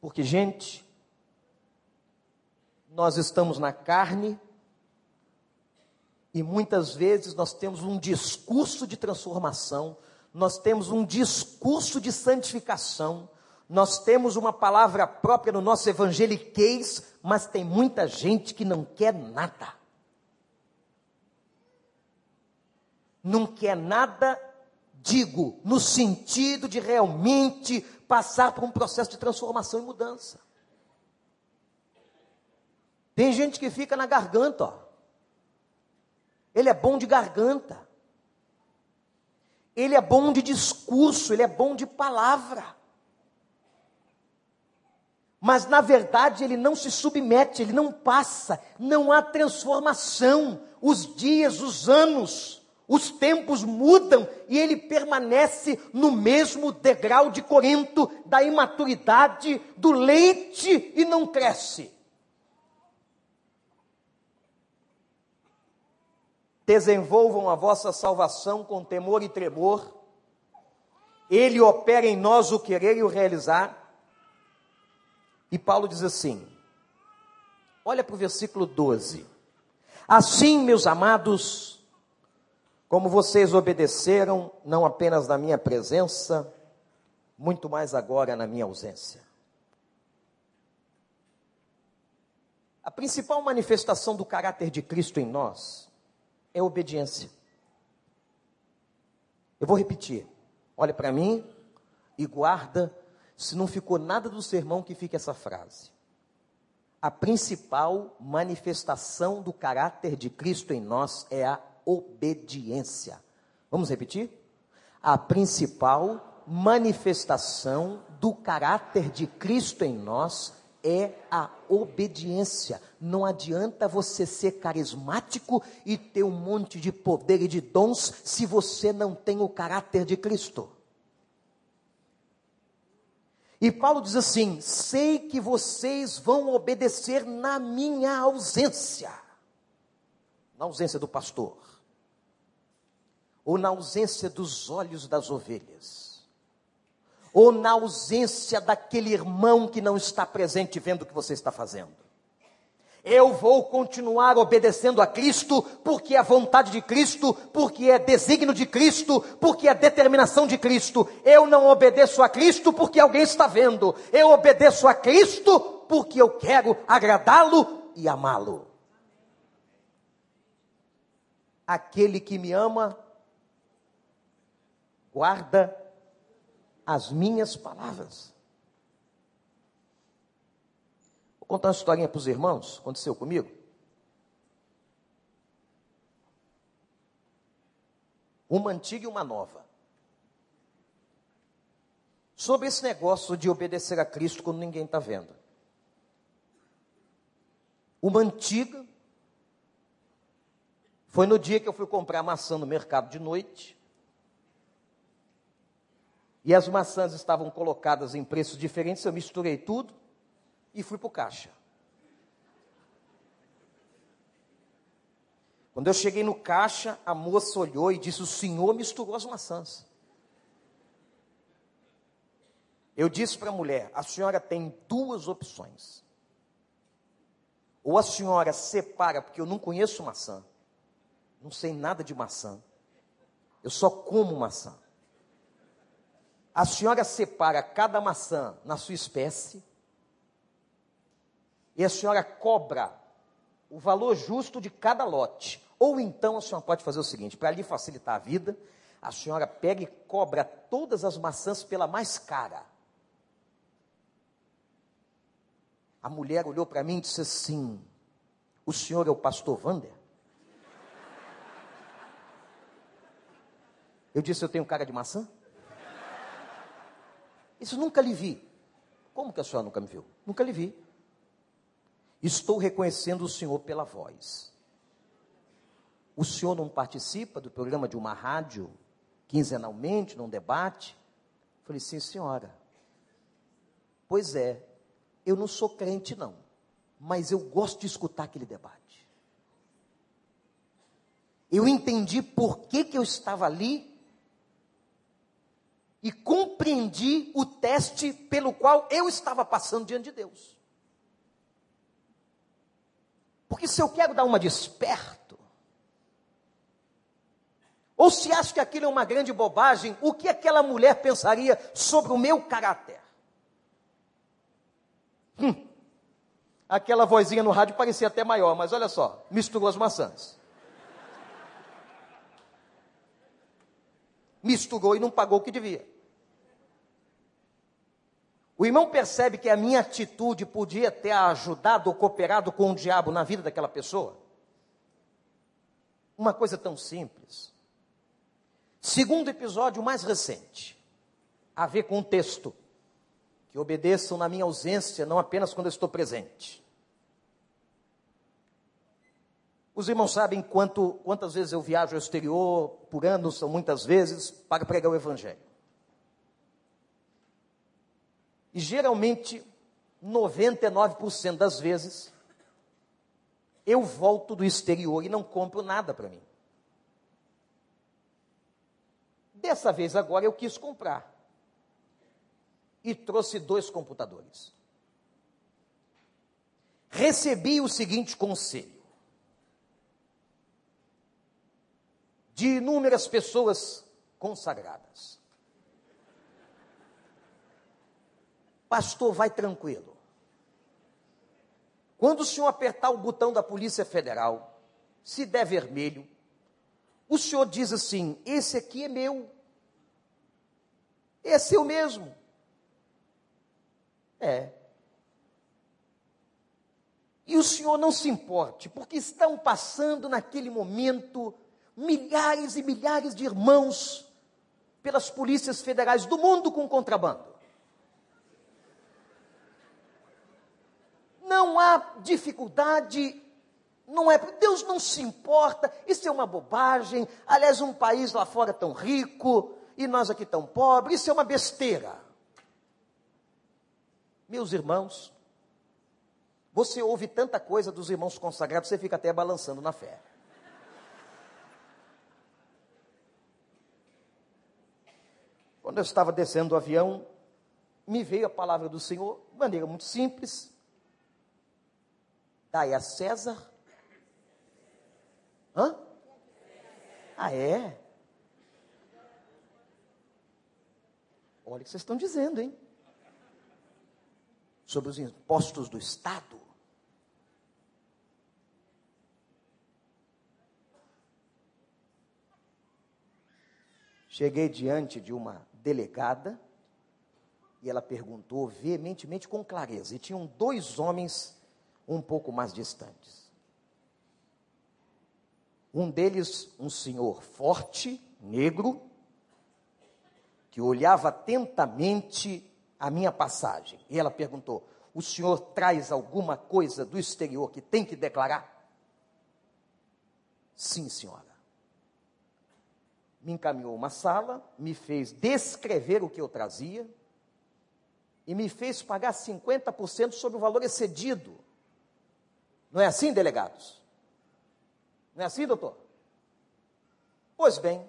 Porque, gente, nós estamos na carne e muitas vezes nós temos um discurso de transformação, nós temos um discurso de santificação, nós temos uma palavra própria no nosso evangeliquez, mas tem muita gente que não quer nada. Não quer nada, digo, no sentido de realmente passar por um processo de transformação e mudança. Tem gente que fica na garganta, ó. Ele é bom de garganta. Ele é bom de discurso, ele é bom de palavra. Mas na verdade ele não se submete, ele não passa, não há transformação. Os dias, os anos, os tempos mudam e ele permanece no mesmo degrau de Corinto, da imaturidade, do leite e não cresce. Desenvolvam a vossa salvação com temor e tremor. Ele opera em nós o querer e o realizar. E Paulo diz assim: olha para o versículo 12. Assim, meus amados, como vocês obedeceram, não apenas na minha presença, muito mais agora na minha ausência. A principal manifestação do caráter de Cristo em nós é obediência. Eu vou repetir. Olha para mim e guarda, se não ficou nada do sermão, que fique essa frase. A principal manifestação do caráter de Cristo em nós é a obediência. Vamos repetir? A principal manifestação do caráter de Cristo em nós é a obediência. Não adianta você ser carismático e ter um monte de poder e de dons se você não tem o caráter de Cristo. E Paulo diz assim: sei que vocês vão obedecer na minha ausência, na ausência do pastor, ou na ausência dos olhos das ovelhas ou na ausência daquele irmão que não está presente vendo o que você está fazendo. Eu vou continuar obedecendo a Cristo, porque é a vontade de Cristo, porque é desígnio de Cristo, porque é determinação de Cristo. Eu não obedeço a Cristo porque alguém está vendo. Eu obedeço a Cristo porque eu quero agradá-lo e amá-lo. Aquele que me ama, guarda as minhas palavras. Vou contar uma historinha para os irmãos, aconteceu comigo. Uma antiga e uma nova. Sobre esse negócio de obedecer a Cristo quando ninguém está vendo. Uma antiga foi no dia que eu fui comprar maçã no mercado de noite. E as maçãs estavam colocadas em preços diferentes, eu misturei tudo e fui para o caixa. Quando eu cheguei no caixa, a moça olhou e disse: O senhor misturou as maçãs. Eu disse para a mulher: A senhora tem duas opções. Ou a senhora separa, porque eu não conheço maçã, não sei nada de maçã, eu só como maçã. A senhora separa cada maçã na sua espécie, e a senhora cobra o valor justo de cada lote. Ou então a senhora pode fazer o seguinte: para lhe facilitar a vida, a senhora pega e cobra todas as maçãs pela mais cara. A mulher olhou para mim e disse assim: O senhor é o pastor Vander? Eu disse: Eu tenho cara de maçã? Isso nunca lhe vi. Como que a senhora nunca me viu? Nunca lhe vi. Estou reconhecendo o Senhor pela voz. O senhor não participa do programa de uma rádio quinzenalmente, num debate? Falei, sim, senhora. Pois é, eu não sou crente, não, mas eu gosto de escutar aquele debate. Eu entendi por que, que eu estava ali e compreendi o teste pelo qual eu estava passando diante de Deus. Porque se eu quero dar uma desperto, ou se acho que aquilo é uma grande bobagem, o que aquela mulher pensaria sobre o meu caráter? Hum, aquela vozinha no rádio parecia até maior, mas olha só, misturou as maçãs. Misturou e não pagou o que devia. O irmão percebe que a minha atitude podia ter ajudado ou cooperado com o diabo na vida daquela pessoa? Uma coisa tão simples. Segundo episódio mais recente, a ver com um texto. Que obedeçam na minha ausência, não apenas quando eu estou presente. Os irmãos sabem quanto, quantas vezes eu viajo ao exterior por ano, são muitas vezes, para pregar o Evangelho. E geralmente, 99% das vezes, eu volto do exterior e não compro nada para mim. Dessa vez agora eu quis comprar. E trouxe dois computadores. Recebi o seguinte conselho: de inúmeras pessoas consagradas. Pastor, vai tranquilo. Quando o senhor apertar o botão da Polícia Federal, se der vermelho, o senhor diz assim: esse aqui é meu. É seu mesmo. É. E o senhor não se importe, porque estão passando naquele momento milhares e milhares de irmãos pelas polícias federais do mundo com contrabando. Não há dificuldade, não é, Deus não se importa, isso é uma bobagem. Aliás, um país lá fora tão rico e nós aqui tão pobres, isso é uma besteira. Meus irmãos, você ouve tanta coisa dos irmãos consagrados, você fica até balançando na fé. Quando eu estava descendo do avião, me veio a palavra do Senhor de maneira muito simples. Dai a César. Hã? Ah, é? Olha o que vocês estão dizendo, hein? Sobre os impostos do Estado. Cheguei diante de uma delegada e ela perguntou veementemente com clareza. E tinham dois homens um pouco mais distantes. Um deles, um senhor forte, negro, que olhava atentamente a minha passagem. E ela perguntou: O senhor traz alguma coisa do exterior que tem que declarar? Sim, senhora. Me encaminhou uma sala, me fez descrever o que eu trazia e me fez pagar 50% sobre o valor excedido. Não é assim, delegados? Não é assim, doutor? Pois bem,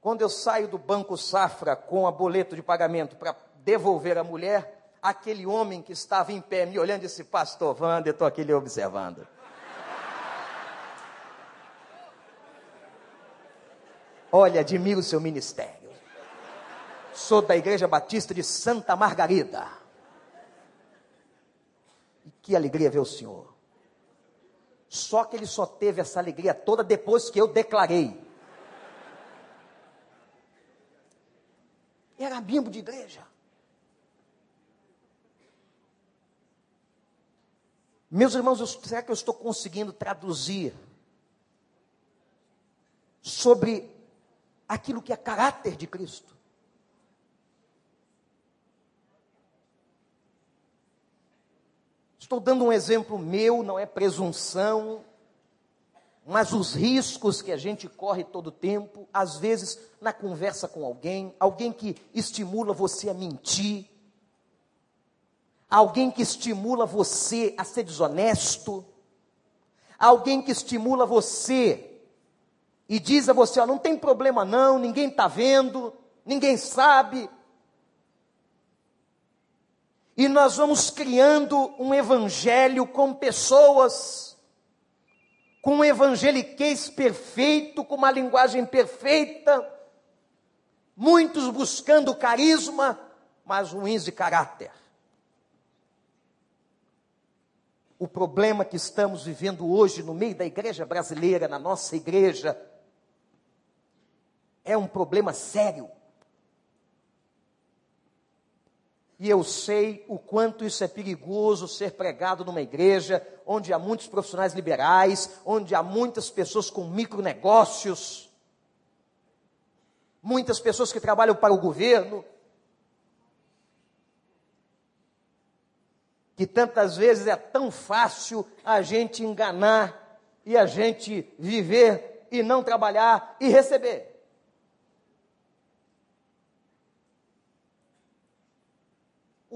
quando eu saio do Banco Safra com a boleto de pagamento para devolver a mulher, aquele homem que estava em pé me olhando disse: Pastor Wander, estou aqui lhe observando. Olha, admiro o seu ministério. Sou da Igreja Batista de Santa Margarida. Que alegria ver o senhor. Só que ele só teve essa alegria toda depois que eu declarei Era bimbo de igreja. Meus irmãos, será que eu estou conseguindo traduzir sobre aquilo que é caráter de Cristo? Estou dando um exemplo meu, não é presunção, mas os riscos que a gente corre todo tempo, às vezes na conversa com alguém, alguém que estimula você a mentir, alguém que estimula você a ser desonesto, alguém que estimula você e diz a você: ó, não tem problema não, ninguém está vendo, ninguém sabe. E nós vamos criando um evangelho com pessoas com um evangeliquez perfeito, com uma linguagem perfeita, muitos buscando carisma, mas ruins de caráter. O problema que estamos vivendo hoje no meio da igreja brasileira, na nossa igreja, é um problema sério. E eu sei o quanto isso é perigoso ser pregado numa igreja onde há muitos profissionais liberais, onde há muitas pessoas com micronegócios, muitas pessoas que trabalham para o governo, que tantas vezes é tão fácil a gente enganar e a gente viver e não trabalhar e receber.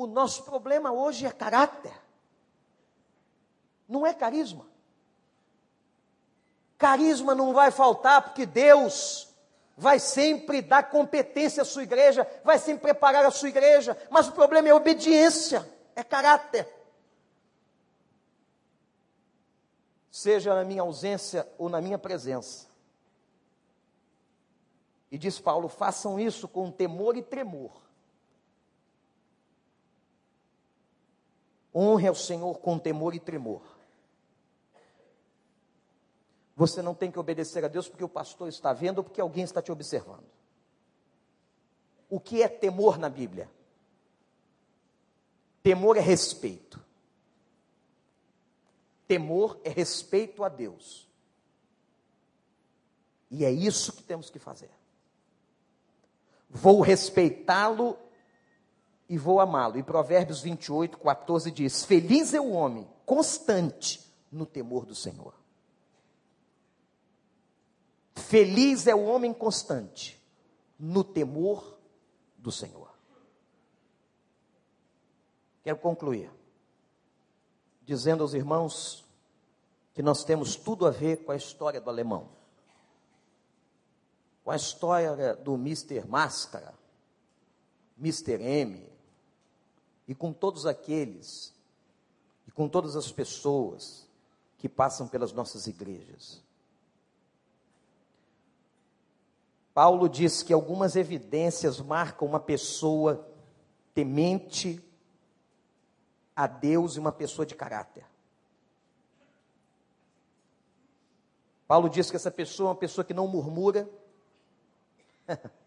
O nosso problema hoje é caráter, não é carisma. Carisma não vai faltar, porque Deus vai sempre dar competência à sua igreja, vai sempre preparar a sua igreja, mas o problema é obediência, é caráter. Seja na minha ausência ou na minha presença. E diz Paulo: façam isso com temor e tremor Honre ao Senhor com temor e tremor. Você não tem que obedecer a Deus porque o pastor está vendo ou porque alguém está te observando. O que é temor na Bíblia? Temor é respeito. Temor é respeito a Deus. E é isso que temos que fazer. Vou respeitá-lo e vou amá-lo. E Provérbios 28, 14 diz: Feliz é o homem constante no temor do Senhor. Feliz é o homem constante no temor do Senhor. Quero concluir dizendo aos irmãos que nós temos tudo a ver com a história do alemão, com a história do Mister Máscara, Mr. M, e com todos aqueles, e com todas as pessoas que passam pelas nossas igrejas. Paulo diz que algumas evidências marcam uma pessoa temente a Deus e uma pessoa de caráter. Paulo diz que essa pessoa é uma pessoa que não murmura.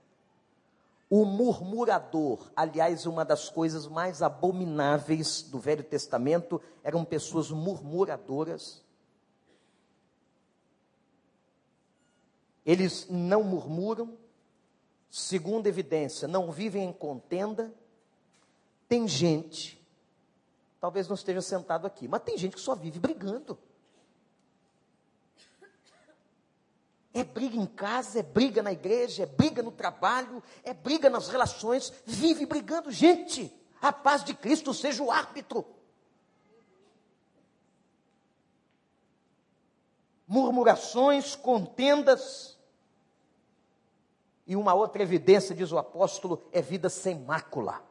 o murmurador, aliás, uma das coisas mais abomináveis do Velho Testamento eram pessoas murmuradoras. Eles não murmuram, segunda evidência, não vivem em contenda. Tem gente, talvez não esteja sentado aqui, mas tem gente que só vive brigando. É briga em casa, é briga na igreja, é briga no trabalho, é briga nas relações, vive brigando. Gente, a paz de Cristo seja o árbitro. Murmurações, contendas. E uma outra evidência, diz o apóstolo, é vida sem mácula.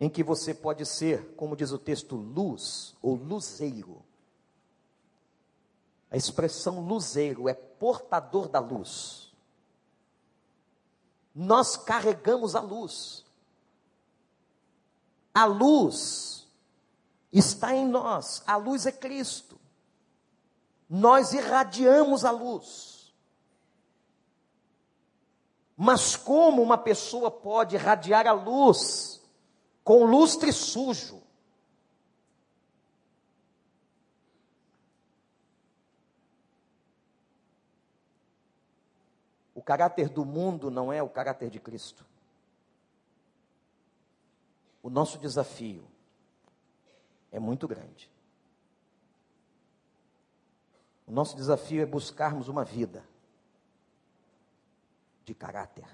Em que você pode ser, como diz o texto, luz ou luzeiro a expressão luzeiro é portador da luz. Nós carregamos a luz. A luz está em nós. A luz é Cristo. Nós irradiamos a luz. Mas como uma pessoa pode irradiar a luz com lustre sujo? Caráter do mundo não é o caráter de Cristo. O nosso desafio é muito grande. O nosso desafio é buscarmos uma vida de caráter.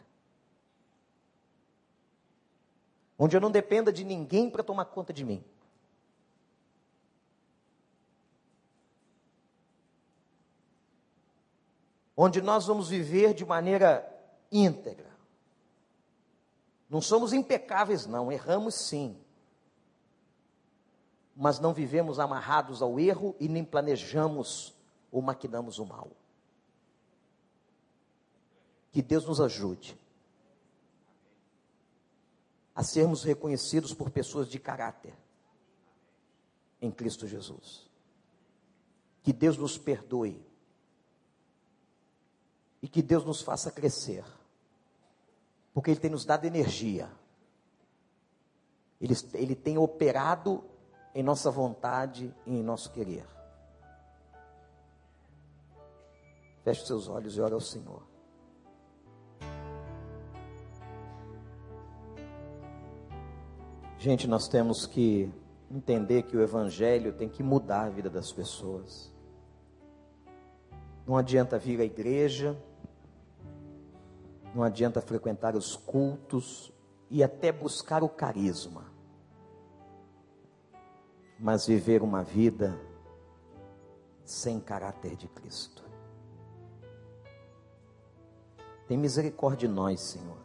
Onde eu não dependa de ninguém para tomar conta de mim. Onde nós vamos viver de maneira íntegra. Não somos impecáveis, não, erramos sim. Mas não vivemos amarrados ao erro e nem planejamos ou maquinamos o mal. Que Deus nos ajude a sermos reconhecidos por pessoas de caráter em Cristo Jesus. Que Deus nos perdoe e que Deus nos faça crescer, porque Ele tem nos dado energia, Ele, Ele tem operado em nossa vontade e em nosso querer. Feche seus olhos e ore ao Senhor. Gente, nós temos que entender que o Evangelho tem que mudar a vida das pessoas. Não adianta vir à igreja, não adianta frequentar os cultos e até buscar o carisma, mas viver uma vida sem caráter de Cristo. Tem misericórdia de nós, Senhor.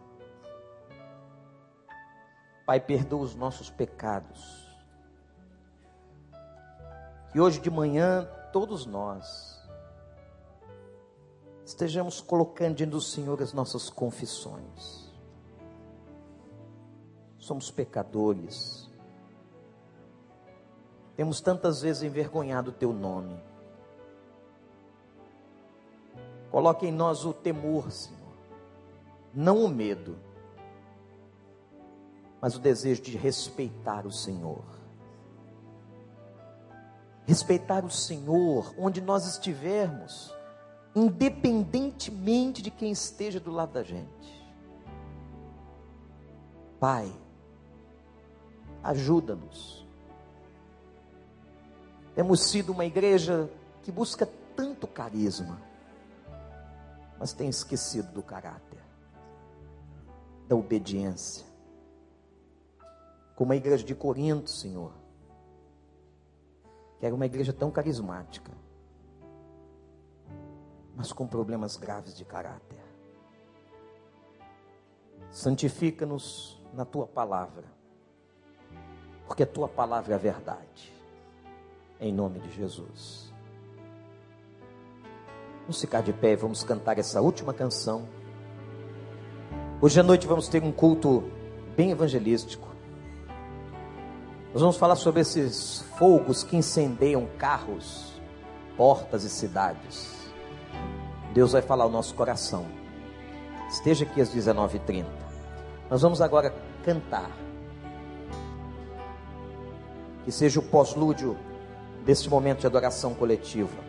Pai, perdoa os nossos pecados. Que hoje de manhã todos nós estejamos colocando diante do Senhor as nossas confissões. Somos pecadores. Temos tantas vezes envergonhado o teu nome. Coloque em nós o temor, Senhor. Não o medo, mas o desejo de respeitar o Senhor. Respeitar o Senhor onde nós estivermos independentemente de quem esteja do lado da gente. Pai, ajuda-nos. Temos sido uma igreja que busca tanto carisma, mas tem esquecido do caráter, da obediência. Como a igreja de Corinto, Senhor, que era uma igreja tão carismática mas com problemas graves de caráter. Santifica-nos na tua palavra, porque a tua palavra é a verdade. Em nome de Jesus. Vamos ficar de pé e vamos cantar essa última canção. Hoje à noite vamos ter um culto bem evangelístico. Nós vamos falar sobre esses fogos que incendeiam carros, portas e cidades. Deus vai falar ao nosso coração. Esteja aqui às 19h30. Nós vamos agora cantar. Que seja o pós-lúdio deste momento de adoração coletiva.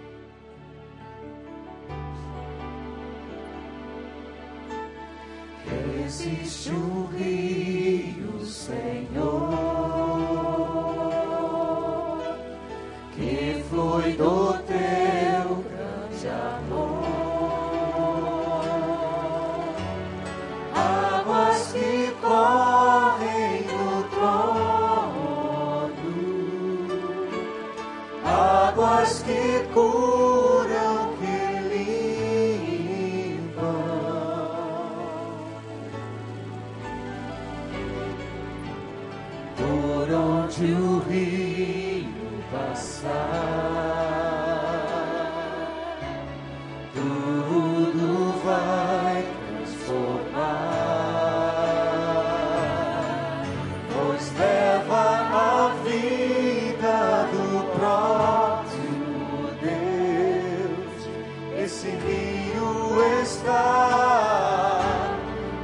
Esse rio está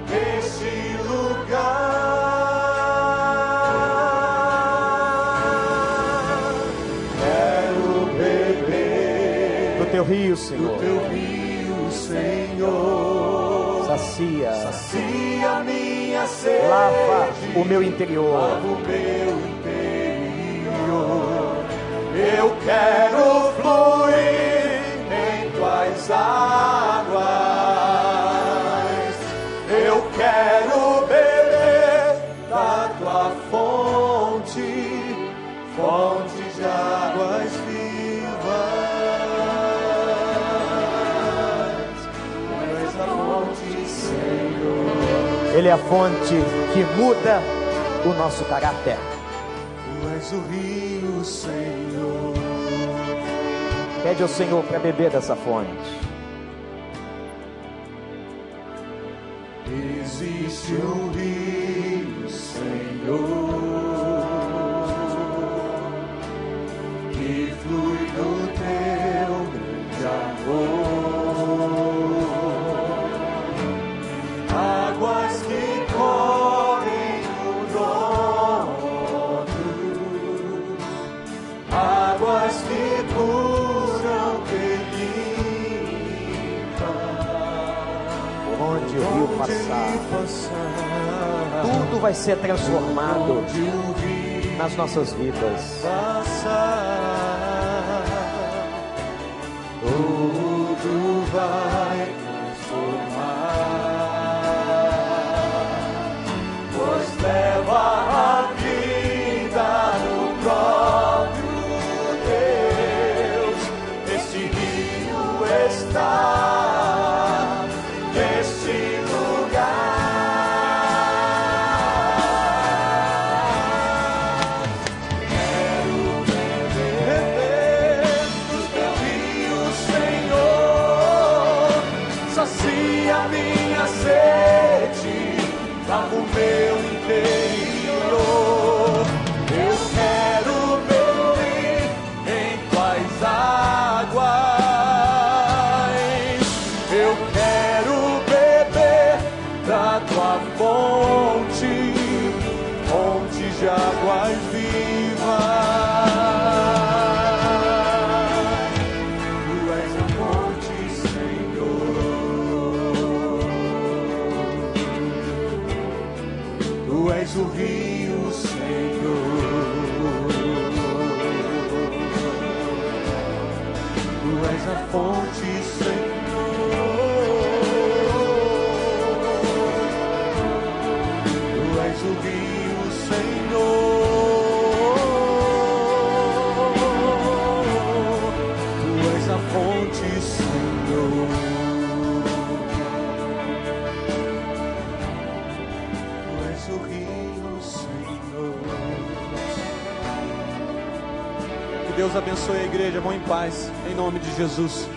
neste lugar. Quero beber Do teu rio, do Senhor. teu rio, Senhor. Sacia, Sacia minha sede, lava o meu interior. lava o meu Ele é a fonte que muda o nosso caráter. Tu és o rio, Senhor. Pede ao Senhor para beber dessa fonte. Existe um rio, Senhor, vai ser transformado nas nossas vidas. Paz. Em nome de Jesus.